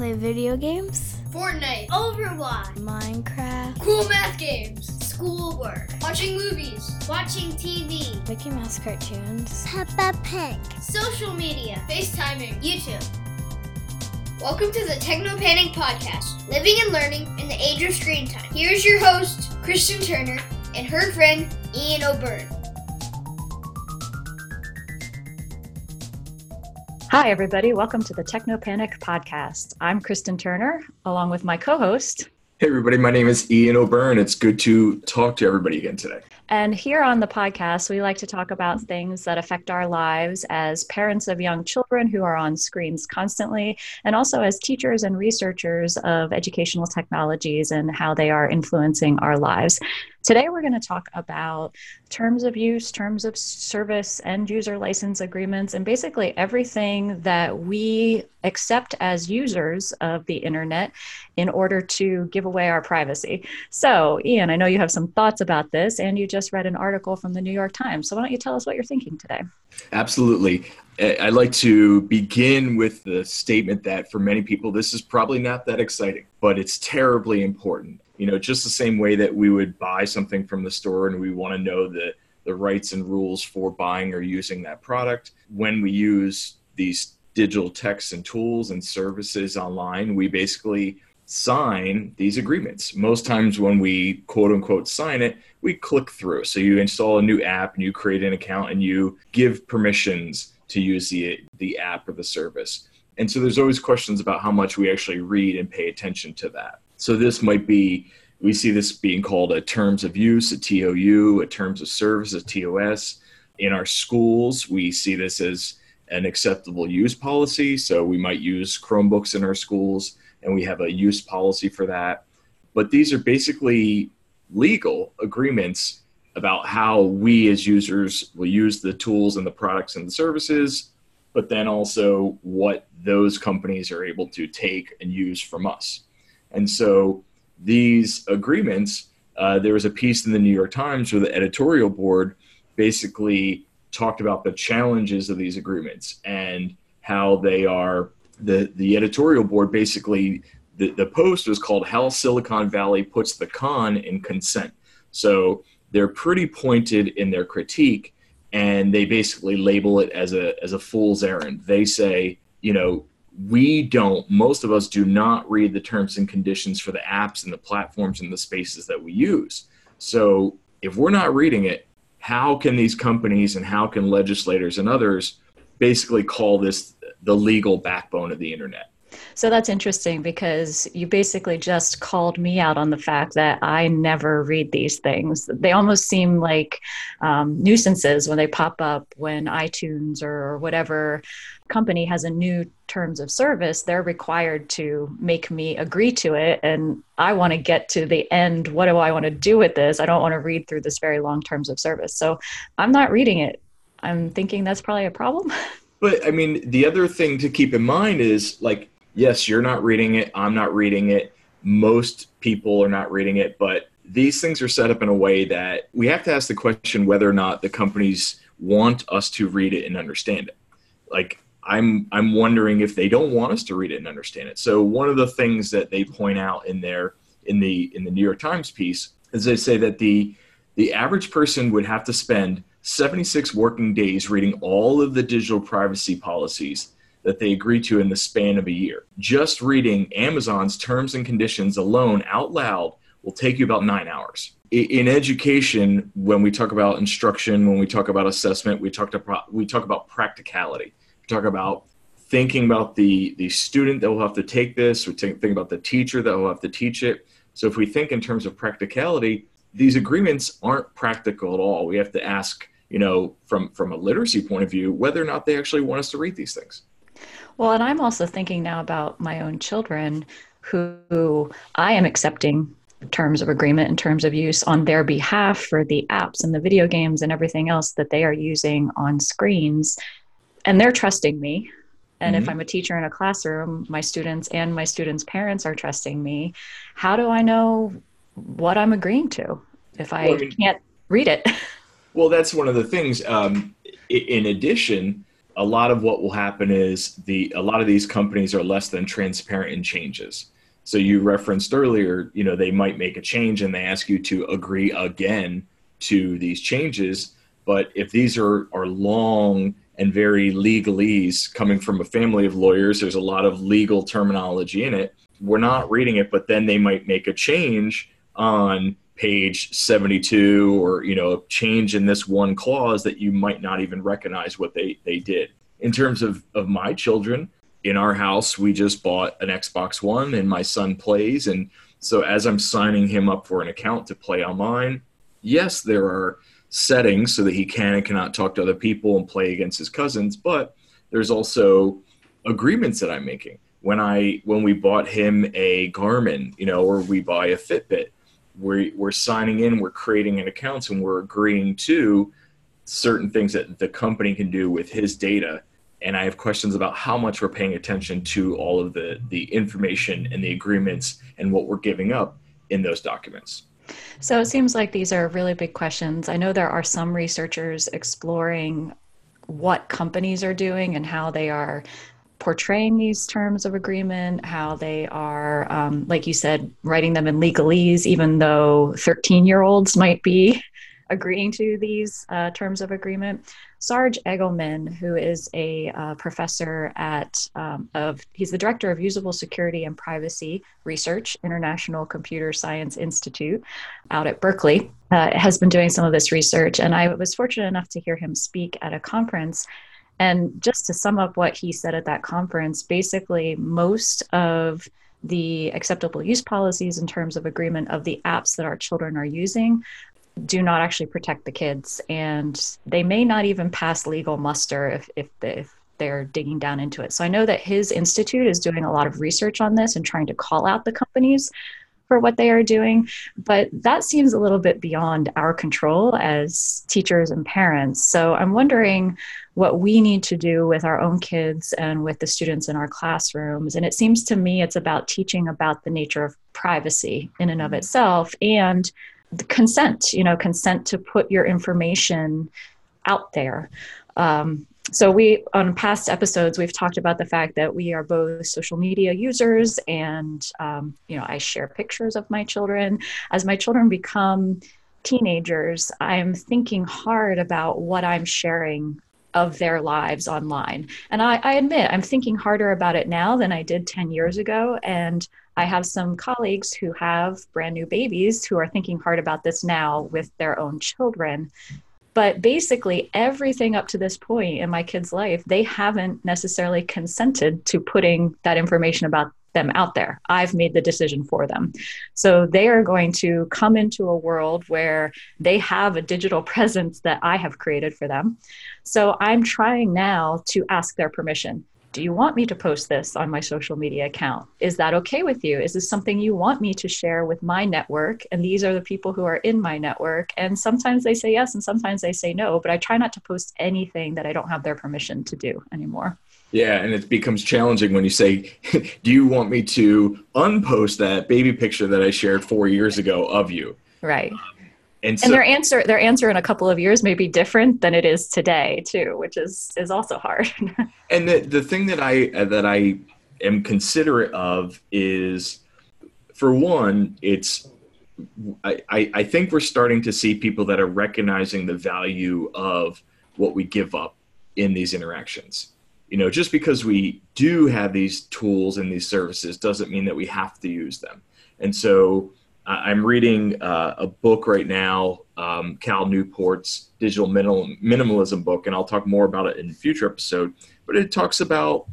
Play video games? Fortnite, Overwatch, Minecraft? cool math games, schoolwork, watching movies, watching TV, Mickey Mouse cartoons? Peppa Pig. social media, FaceTiming, YouTube. Welcome to the Techno Panic Podcast, living and learning in the age of screen time. Here's your host, Kristen Turner, and her friend, Ian O'Byrne. Hi, everybody. Welcome to the Techno Panic podcast. I'm Kristen Turner, along with my co host. Hey, everybody. My name is Ian O'Byrne. It's good to talk to everybody again today. And here on the podcast, we like to talk about things that affect our lives as parents of young children who are on screens constantly, and also as teachers and researchers of educational technologies and how they are influencing our lives. Today, we're going to talk about terms of use, terms of service, end user license agreements, and basically everything that we accept as users of the internet in order to give away our privacy. So, Ian, I know you have some thoughts about this, and you just read an article from the New York Times. So, why don't you tell us what you're thinking today? Absolutely. I'd like to begin with the statement that for many people, this is probably not that exciting, but it's terribly important. You know, just the same way that we would buy something from the store and we want to know the, the rights and rules for buying or using that product. When we use these digital texts and tools and services online, we basically sign these agreements. Most times when we quote unquote sign it, we click through. So you install a new app and you create an account and you give permissions to use the the app or the service. And so there's always questions about how much we actually read and pay attention to that. So this might be we see this being called a terms of use, a TOU, a terms of service, a TOS. In our schools, we see this as an acceptable use policy. So we might use Chromebooks in our schools and we have a use policy for that. But these are basically legal agreements about how we as users will use the tools and the products and the services, but then also what those companies are able to take and use from us. And so these agreements, uh, there was a piece in the New York Times where the editorial board basically talked about the challenges of these agreements and how they are the the editorial board basically the, the post was called how silicon valley puts the con in consent. So they're pretty pointed in their critique and they basically label it as a as a fool's errand. They say you know we don't most of us do not read the terms and conditions for the apps and the platforms and the spaces that we use so if we're not reading it how can these companies and how can legislators and others basically call this the legal backbone of the internet. So that's interesting because you basically just called me out on the fact that I never read these things. They almost seem like um, nuisances when they pop up when iTunes or whatever company has a new terms of service. They're required to make me agree to it. And I want to get to the end. What do I want to do with this? I don't want to read through this very long terms of service. So I'm not reading it. I'm thinking that's probably a problem. But I mean, the other thing to keep in mind is like, yes, you're not reading it. I'm not reading it. Most people are not reading it. But these things are set up in a way that we have to ask the question whether or not the companies want us to read it and understand it. Like, I'm I'm wondering if they don't want us to read it and understand it. So one of the things that they point out in their in the in the New York Times piece is they say that the the average person would have to spend 76 working days reading all of the digital privacy policies that they agree to in the span of a year. Just reading Amazon's terms and conditions alone out loud will take you about nine hours. In education, when we talk about instruction, when we talk about assessment, we talk about we talk about practicality. We talk about thinking about the the student that will have to take this. We think about the teacher that will have to teach it. So if we think in terms of practicality, these agreements aren't practical at all. We have to ask, you know, from from a literacy point of view, whether or not they actually want us to read these things. Well, and I'm also thinking now about my own children who I am accepting terms of agreement and terms of use on their behalf for the apps and the video games and everything else that they are using on screens. And they're trusting me. And mm-hmm. if I'm a teacher in a classroom, my students and my students' parents are trusting me. How do I know what I'm agreeing to if I, well, I mean, can't read it? well, that's one of the things. Um, in addition, a lot of what will happen is the a lot of these companies are less than transparent in changes. So you referenced earlier, you know, they might make a change and they ask you to agree again to these changes. But if these are, are long and very legalese coming from a family of lawyers, there's a lot of legal terminology in it. We're not reading it, but then they might make a change on page 72 or you know a change in this one clause that you might not even recognize what they they did. In terms of of my children in our house we just bought an xbox one and my son plays. And so as i'm signing him up for an account to play online yes there are settings so that he can and cannot talk to other people and play against his cousins but there's also agreements that i'm making. When i when we bought him a garmin you know or we buy a fitbit we're, we're signing in, we're creating an account, and we're agreeing to certain things that the company can do with his data. And I have questions about how much we're paying attention to all of the, the information and the agreements and what we're giving up in those documents. So it seems like these are really big questions. I know there are some researchers exploring what companies are doing and how they are portraying these terms of agreement, how they are, um, like you said, writing them in legalese, even though 13 year olds might be agreeing to these uh, terms of agreement. Serge Egelman, who is a uh, professor at um, of he's the director of Usable Security and Privacy Research, International Computer Science Institute, out at Berkeley, uh, has been doing some of this research, and I was fortunate enough to hear him speak at a conference and just to sum up what he said at that conference, basically, most of the acceptable use policies in terms of agreement of the apps that our children are using do not actually protect the kids. And they may not even pass legal muster if, if, the, if they're digging down into it. So I know that his institute is doing a lot of research on this and trying to call out the companies for what they are doing. But that seems a little bit beyond our control as teachers and parents. So I'm wondering what we need to do with our own kids and with the students in our classrooms. And it seems to me it's about teaching about the nature of privacy in and of itself and the consent, you know, consent to put your information out there. Um, so we on past episodes we've talked about the fact that we are both social media users and um, you know i share pictures of my children. As my children become teenagers i'm thinking hard about what i'm sharing of their lives online. And I, I admit i'm thinking harder about it now than i did 10 years ago. And i have some colleagues who have brand new babies who are thinking hard about this now with their own children but basically everything up to this point in my kids life they haven't necessarily consented to putting that information about them out there. I've made the decision for them. So they are going to come into a world where they have a digital presence that i have created for them. So i'm trying now to ask their permission do you want me to post this on my social media account? Is that okay with you? Is this something you want me to share with my network? And these are the people who are in my network. And sometimes they say yes and sometimes they say no, but I try not to post anything that I don't have their permission to do anymore. Yeah, and it becomes challenging when you say, Do you want me to unpost that baby picture that I shared four years ago of you? Right. Um, And, so, and their answer their answer in a couple of years may be different than it is today too which is is also hard. And the, the thing that i uh, that i am considerate of is for one it's I, I think we're starting to see people that are recognizing the value of what we give up in these interactions. You know just because we do have these tools and these services doesn't mean that we have to use them. And so I'm reading uh, a book right now, um, Cal Newport's Digital Minimal, Minimalism book, and I'll talk more about it in a future episode. But it talks about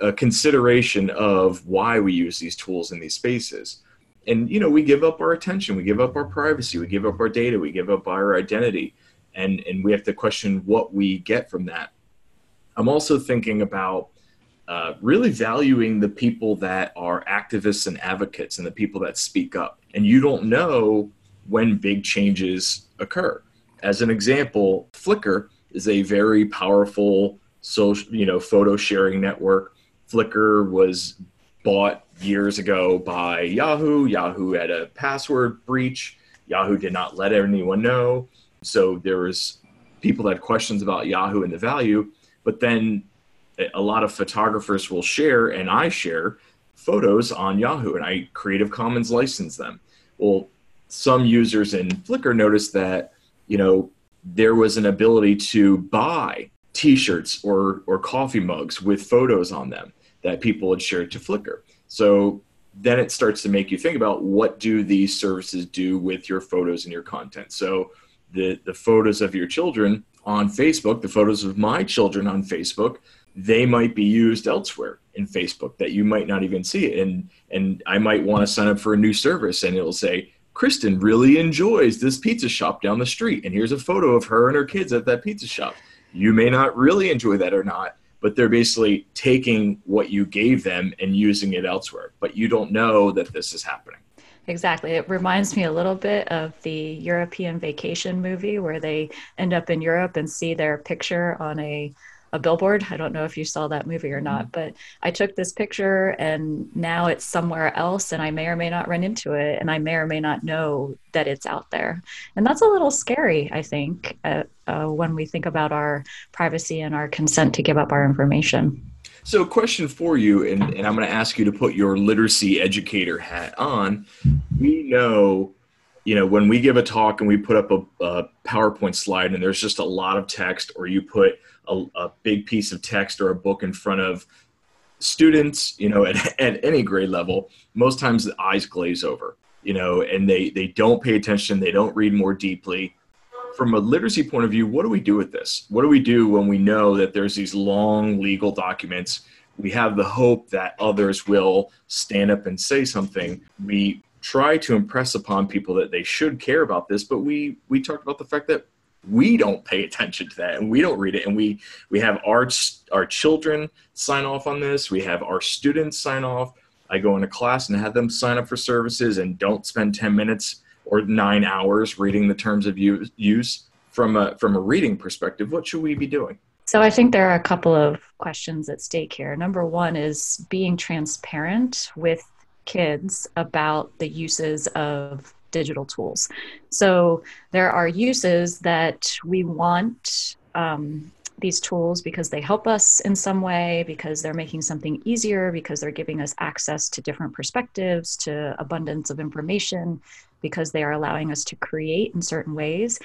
a consideration of why we use these tools in these spaces. And you know, we give up our attention, we give up our privacy, we give up our data, we give up our identity, and and we have to question what we get from that. I'm also thinking about uh, really valuing the people that are activists and advocates and the people that speak up. And you don't know when big changes occur. As an example, Flickr is a very powerful social, you know, photo sharing network. Flickr was bought years ago by Yahoo. Yahoo had a password breach. Yahoo did not let anyone know. So there was people that had questions about Yahoo and the value but then a lot of photographers will share, and I share photos on Yahoo, and I Creative Commons license them. Well, some users in Flickr noticed that you know there was an ability to buy T-shirts or or coffee mugs with photos on them that people had shared to Flickr. So then it starts to make you think about what do these services do with your photos and your content. So the the photos of your children on Facebook, the photos of my children on Facebook, they might be used elsewhere in Facebook that you might not even see it. And and I might want to sign up for a new service and it'll say, Kristen really enjoys this pizza shop down the street. And here's a photo of her and her kids at that pizza shop. You may not really enjoy that or not, but they're basically taking what you gave them and using it elsewhere. But you don't know that this is happening. Exactly. It reminds me a little bit of the European vacation movie where they end up in Europe and see their picture on a a billboard. I don't know if you saw that movie or not, mm-hmm. but I took this picture and now it's somewhere else and I may or may not run into it and I may or may not know that it's out there. And that's a little scary, I think, uh, uh, when we think about our privacy and our consent to give up our information. So, a question for you, and, and I'm going to ask you to put your literacy educator hat on. We know, you know, when we give a talk and we put up a, a PowerPoint slide and there's just a lot of text, or you put a, a, big piece of text or a book in front of students, you know, at, at any grade level, most times the eyes glaze over, you know, and they, they don't pay attention, they don't read more deeply from a literacy point of view, what do we do with this? What do we do when we know that there's these long legal documents? We have the hope that others will stand up and say something. We try to impress upon people that they should care about this, but we we talked about the fact that we don't pay attention to that and we don't read it. And we we have our our children sign off on this. We have our students sign off. I go into class and have them sign up for services and don't spend 10 minutes or nine hours reading the terms of use from a from a reading perspective. What should we be doing? So i think there are a couple of questions at stake here. Number one is being transparent with kids about the uses of digital tools so there are uses that we want um, these tools because they help us in some way, because they're making something easier, because they're giving us access to different perspectives, to abundance of information, because they are allowing us to create in certain ways.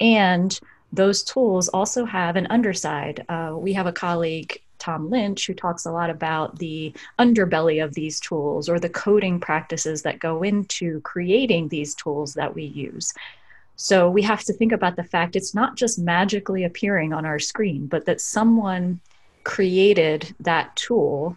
And those tools also have an underside. Uh, we have a colleague, Tom Lynch, who talks a lot about the underbelly of these tools or the coding practices that go into creating these tools that we use. So we have to think about the fact it's not just magically appearing on our screen, but that someone created that tool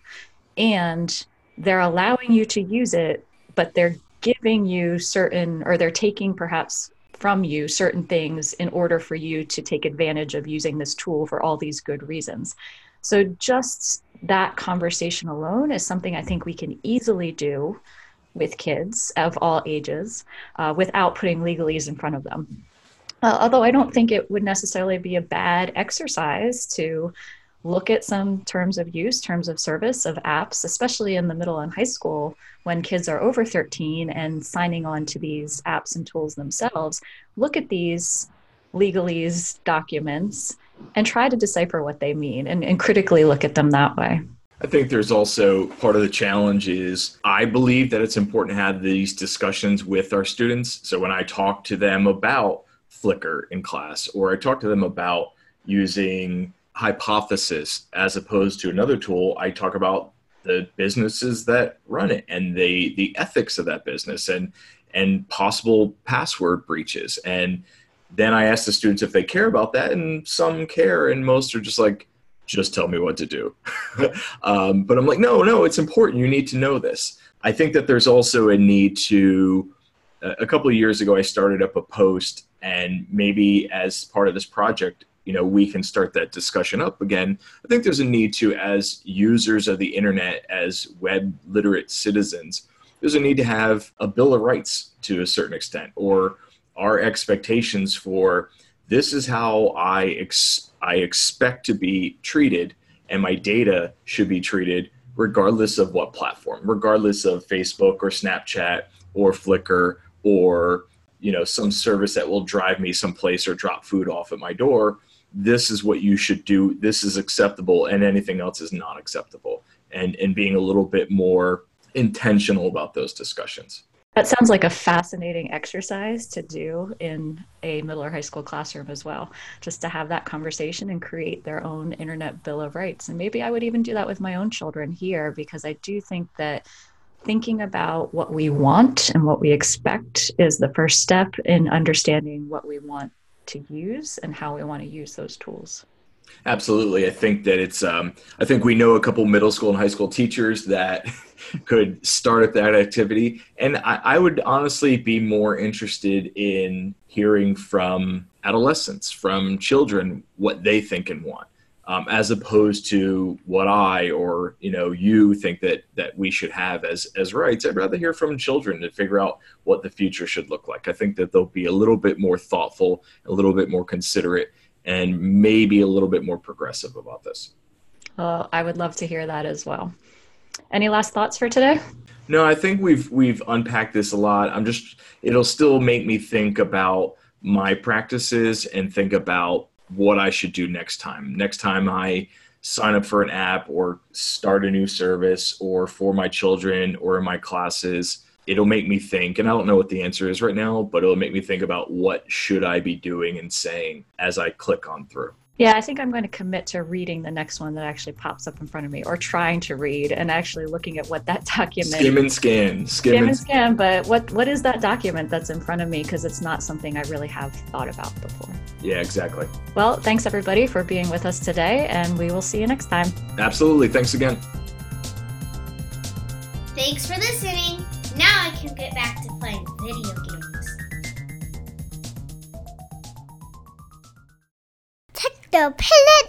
and they're allowing you to use it, but they're giving you certain, or they're taking perhaps from you certain things in order for you to take advantage of using this tool for all these good reasons. So just that conversation alone is something I think we can easily do with kids of all ages uh, without putting legalese in front of them. Uh, although I don't think it would necessarily be a bad exercise to look at some terms of use, terms of service of apps, especially in the middle and high school when kids are over 13 and signing on to these apps and tools themselves. Look at these legalese documents and try to decipher what they mean and, and critically look at them that way. I think there's also part of the challenge is I believe that it's important to have these discussions with our students. So when I talk to them about Flickr in class, or I talk to them about using Hypothesis as opposed to another tool, I talk about the businesses that run it and the the ethics of that business and and possible password breaches. And then I ask the students if they care about that, and some care, and most are just like, just tell me what to do. um, but I'm like, no, no, it's important. You need to know this. I think that there's also a need to. A couple of years ago, I started up a post, and maybe as part of this project, you know, we can start that discussion up again. I think there's a need to, as users of the internet, as web literate citizens, there's a need to have a bill of rights to a certain extent, or our expectations for this is how I ex- I expect to be treated, and my data should be treated regardless of what platform, regardless of Facebook or Snapchat or Flickr or you know some service that will drive me someplace or drop food off at my door. this is what you should do, this is acceptable, and anything else is not acceptable. And, and being a little bit more intentional about those discussions. That sounds like a fascinating exercise to do in a middle or high school classroom as well, just to have that conversation and create their own internet bill of rights. And maybe I would even do that with my own children here because I do think that thinking about what we want and what we expect is the first step in understanding what we want to use and how we want to use those tools. Absolutely. I think that it's, um, I think we know a couple middle school and high school teachers that could start at that activity. And I, I would honestly be more interested in hearing from adolescents, from children, what they think and want. Um, as opposed to what I or you know you think that that we should have as as rights. I'd rather hear from children to figure out what the future should look like. I think that they'll be a little bit more thoughtful, a little bit more considerate, and maybe a little bit more progressive about this. Uh, I would love to hear that as well. Any last thoughts for today? No, I think we've we've unpacked this a lot. I'm just it'll still make me think about my practices and think about what I should do next time. Next time I sign up for an app or start a new service or for my children or in my classes, it'll make me think and I don't know what the answer is right now, but it'll make me think about what should I be doing and saying as I click on through. Yeah, I think I'm going to commit to reading the next one that actually pops up in front of me, or trying to read and actually looking at what that document. Skim and scan, skim, skim and scan. But what what is that document that's in front of me? Because it's not something I really have thought about before. Yeah, exactly. Well, thanks everybody for being with us today, and we will see you next time. Absolutely. Thanks again. Thanks for listening. Can get back to playing video games. the pellet